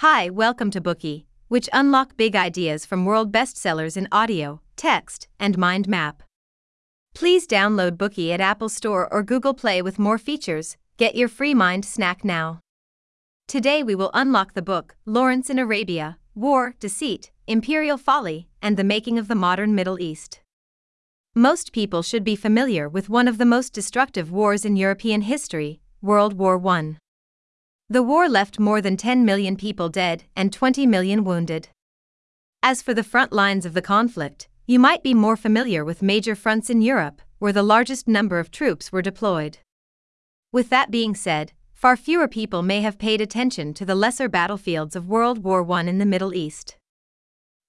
Hi, welcome to Bookey, which unlock big ideas from world bestsellers in audio, text, and mind map. Please download Bookey at Apple Store or Google Play with more features. Get your free mind snack now. Today we will unlock the book Lawrence in Arabia War, Deceit, Imperial Folly, and the Making of the Modern Middle East. Most people should be familiar with one of the most destructive wars in European history, World War I. The war left more than 10 million people dead and 20 million wounded. As for the front lines of the conflict, you might be more familiar with major fronts in Europe, where the largest number of troops were deployed. With that being said, far fewer people may have paid attention to the lesser battlefields of World War I in the Middle East.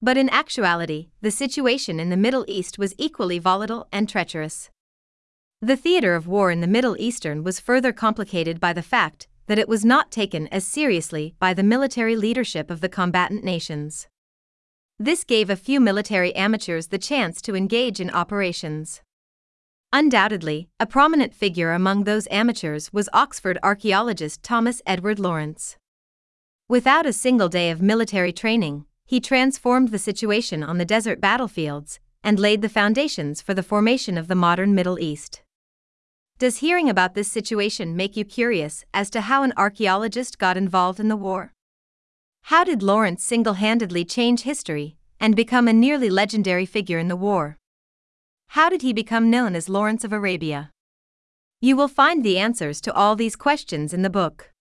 But in actuality, the situation in the Middle East was equally volatile and treacherous. The theater of war in the Middle Eastern was further complicated by the fact that it was not taken as seriously by the military leadership of the combatant nations. This gave a few military amateurs the chance to engage in operations. Undoubtedly, a prominent figure among those amateurs was Oxford archaeologist Thomas Edward Lawrence. Without a single day of military training, he transformed the situation on the desert battlefields and laid the foundations for the formation of the modern Middle East. Does hearing about this situation make you curious as to how an archaeologist got involved in the war? How did Lawrence single handedly change history and become a nearly legendary figure in the war? How did he become known as Lawrence of Arabia? You will find the answers to all these questions in the book.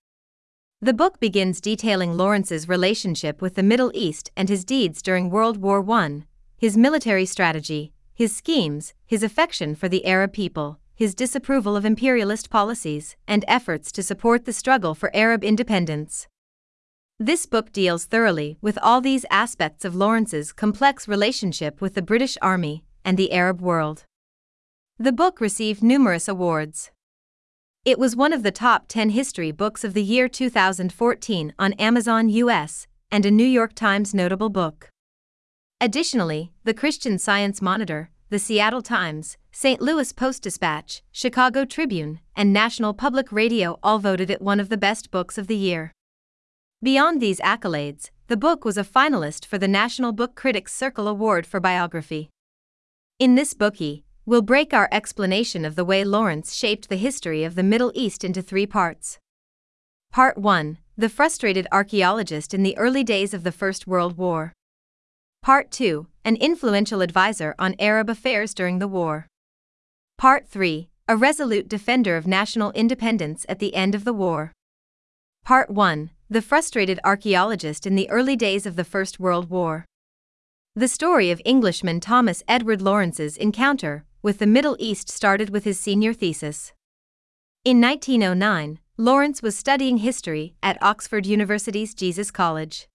The book begins detailing Lawrence's relationship with the Middle East and his deeds during World War I, his military strategy, his schemes, his affection for the Arab people, his disapproval of imperialist policies, and efforts to support the struggle for Arab independence. This book deals thoroughly with all these aspects of Lawrence's complex relationship with the British Army and the Arab world. The book received numerous awards. It was one of the top 10 history books of the year 2014 on Amazon US and a New York Times notable book. Additionally, the Christian Science Monitor, the Seattle Times, St. Louis Post Dispatch, Chicago Tribune, and National Public Radio all voted it one of the best books of the year. Beyond these accolades, the book was a finalist for the National Book Critics Circle Award for Biography. In this Bookey, We'll break our explanation of the way Lawrence shaped the history of the Middle East into three parts. Part 1 The Frustrated Archaeologist in the Early Days of the First World War. Part 2 An Influential Advisor on Arab Affairs During the War. Part 3 A Resolute Defender of National Independence at the End of the War. Part 1 The Frustrated Archaeologist in the Early Days of the First World War. The story of Englishman Thomas Edward Lawrence's encounter with the Middle East started with his senior thesis. In 1909, Lawrence was studying history at Oxford University's Jesus College.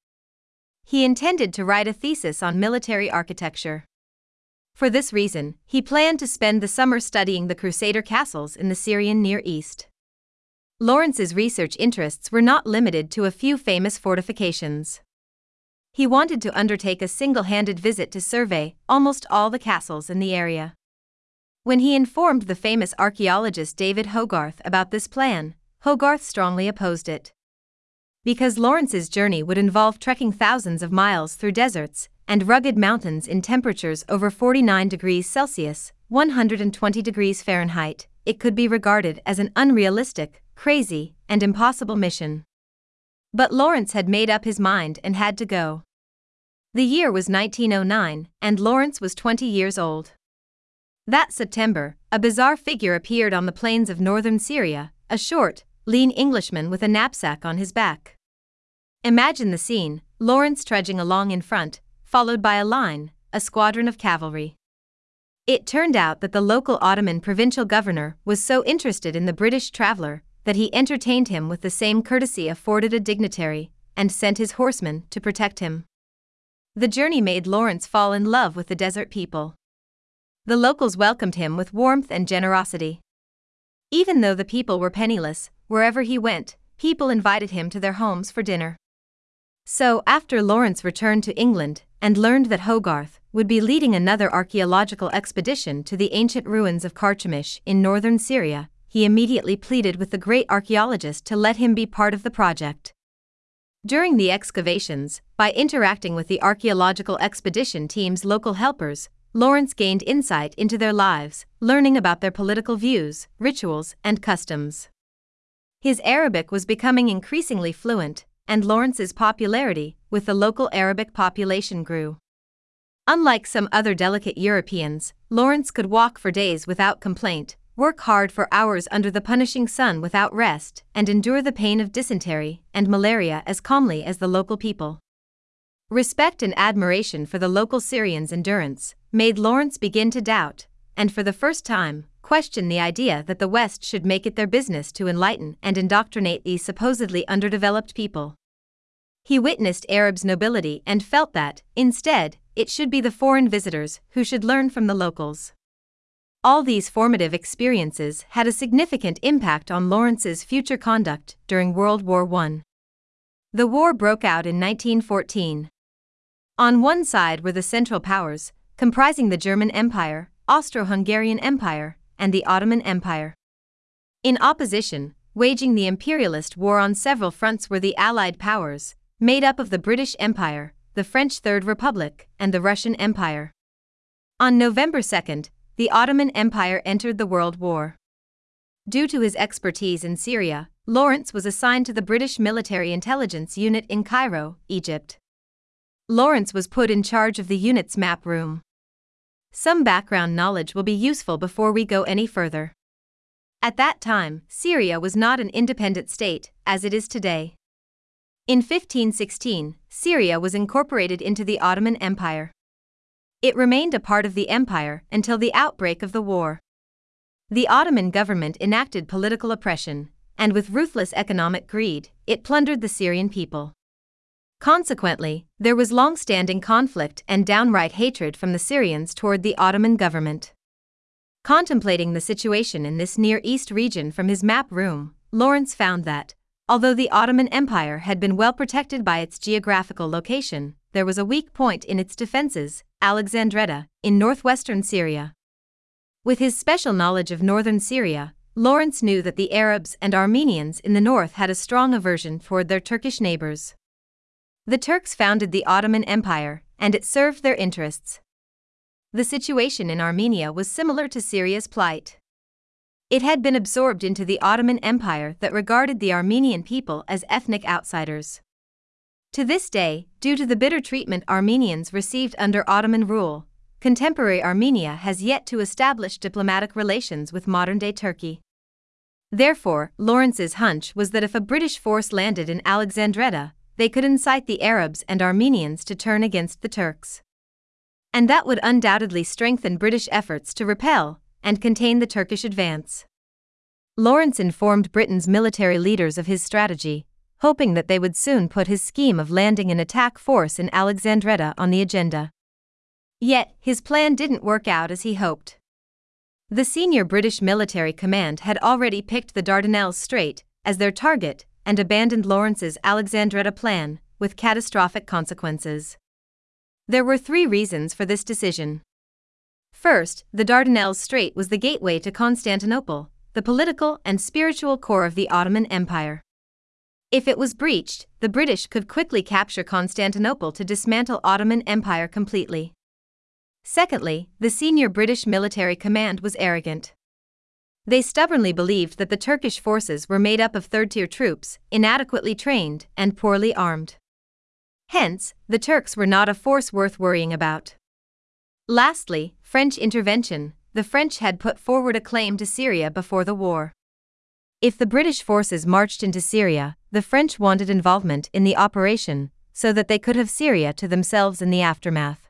He intended to write a thesis on military architecture. For this reason, he planned to spend the summer studying the Crusader castles in the Syrian Near East. Lawrence's research interests were not limited to a few famous fortifications. He wanted to undertake a single handed visit to survey almost all the castles in the area. When he informed the famous archaeologist David Hogarth about this plan, Hogarth strongly opposed it. Because Lawrence's journey would involve trekking thousands of miles through deserts and rugged mountains in temperatures over 49 degrees Celsius, 120 degrees Fahrenheit, it could be regarded as an unrealistic, crazy, and impossible mission. But Lawrence had made up his mind and had to go. The year was 1909, and Lawrence was 20 years old. That September, a bizarre figure appeared on the plains of northern Syria, a short, lean Englishman with a knapsack on his back. Imagine the scene Lawrence trudging along in front, followed by a line, a squadron of cavalry. It turned out that the local Ottoman provincial governor was so interested in the British traveler that he entertained him with the same courtesy afforded a dignitary, and sent his horsemen to protect him. The journey made Lawrence fall in love with the desert people. The locals welcomed him with warmth and generosity. Even though the people were penniless, wherever he went, people invited him to their homes for dinner. So, after Lawrence returned to England and learned that Hogarth would be leading another archaeological expedition to the ancient ruins of Carchemish in northern Syria, he immediately pleaded with the great archaeologist to let him be part of the project. During the excavations, by interacting with the archaeological expedition team's local helpers, Lawrence gained insight into their lives, learning about their political views, rituals, and customs. His Arabic was becoming increasingly fluent, and Lawrence's popularity with the local Arabic population grew. Unlike some other delicate Europeans, Lawrence could walk for days without complaint, work hard for hours under the punishing sun without rest, and endure the pain of dysentery and malaria as calmly as the local people. Respect and admiration for the local Syrians' endurance made Lawrence begin to doubt, and for the first time, question the idea that the West should make it their business to enlighten and indoctrinate these supposedly underdeveloped people. He witnessed Arabs' nobility and felt that, instead, it should be the foreign visitors who should learn from the locals. All these formative experiences had a significant impact on Lawrence's future conduct during World War I. The war broke out in 1914. On one side were the Central Powers, comprising the German Empire, Austro Hungarian Empire, and the Ottoman Empire. In opposition, waging the imperialist war on several fronts were the Allied powers, made up of the British Empire, the French Third Republic, and the Russian Empire. On November 2, the Ottoman Empire entered the World War. Due to his expertise in Syria, Lawrence was assigned to the British Military Intelligence Unit in Cairo, Egypt. Lawrence was put in charge of the unit's map room. Some background knowledge will be useful before we go any further. At that time, Syria was not an independent state, as it is today. In 1516, Syria was incorporated into the Ottoman Empire. It remained a part of the empire until the outbreak of the war. The Ottoman government enacted political oppression, and with ruthless economic greed, it plundered the Syrian people. Consequently, there was long standing conflict and downright hatred from the Syrians toward the Ottoman government. Contemplating the situation in this Near East region from his map room, Lawrence found that, although the Ottoman Empire had been well protected by its geographical location, there was a weak point in its defenses Alexandretta, in northwestern Syria. With his special knowledge of northern Syria, Lawrence knew that the Arabs and Armenians in the north had a strong aversion toward their Turkish neighbors. The Turks founded the Ottoman Empire, and it served their interests. The situation in Armenia was similar to Syria's plight. It had been absorbed into the Ottoman Empire that regarded the Armenian people as ethnic outsiders. To this day, due to the bitter treatment Armenians received under Ottoman rule, contemporary Armenia has yet to establish diplomatic relations with modern day Turkey. Therefore, Lawrence's hunch was that if a British force landed in Alexandretta, they could incite the Arabs and Armenians to turn against the Turks. And that would undoubtedly strengthen British efforts to repel and contain the Turkish advance. Lawrence informed Britain's military leaders of his strategy, hoping that they would soon put his scheme of landing an attack force in Alexandretta on the agenda. Yet, his plan didn't work out as he hoped. The senior British military command had already picked the Dardanelles Strait as their target and abandoned Lawrence's Alexandretta plan, with catastrophic consequences. There were three reasons for this decision. First, the Dardanelles Strait was the gateway to Constantinople, the political and spiritual core of the Ottoman Empire. If it was breached, the British could quickly capture Constantinople to dismantle Ottoman Empire completely. Secondly, the senior British military command was arrogant. They stubbornly believed that the Turkish forces were made up of third tier troops, inadequately trained, and poorly armed. Hence, the Turks were not a force worth worrying about. Lastly, French intervention. The French had put forward a claim to Syria before the war. If the British forces marched into Syria, the French wanted involvement in the operation, so that they could have Syria to themselves in the aftermath.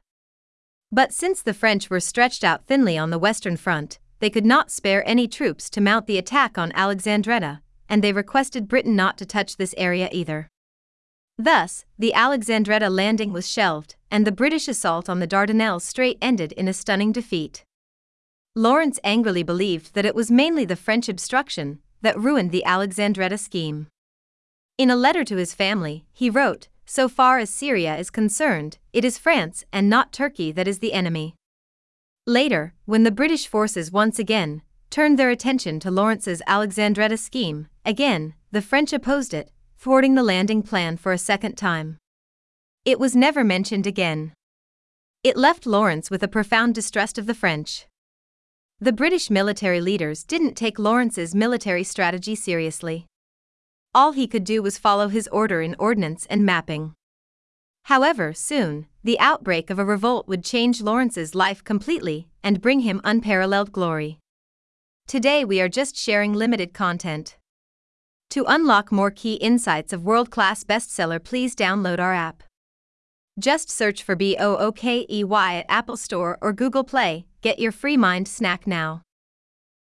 But since the French were stretched out thinly on the Western Front, they could not spare any troops to mount the attack on Alexandretta, and they requested Britain not to touch this area either. Thus, the Alexandretta landing was shelved, and the British assault on the Dardanelles Strait ended in a stunning defeat. Lawrence angrily believed that it was mainly the French obstruction that ruined the Alexandretta scheme. In a letter to his family, he wrote, So far as Syria is concerned, it is France and not Turkey that is the enemy. Later, when the British forces once again turned their attention to Lawrence's Alexandretta scheme, again, the French opposed it, thwarting the landing plan for a second time. It was never mentioned again. It left Lawrence with a profound distrust of the French. The British military leaders didn't take Lawrence's military strategy seriously. All he could do was follow his order in ordnance and mapping. However, soon, the outbreak of a revolt would change Lawrence's life completely and bring him unparalleled glory. Today we are just sharing limited content. To unlock more key insights of world class bestseller, please download our app. Just search for BOOKEY at Apple Store or Google Play. Get your free mind snack now.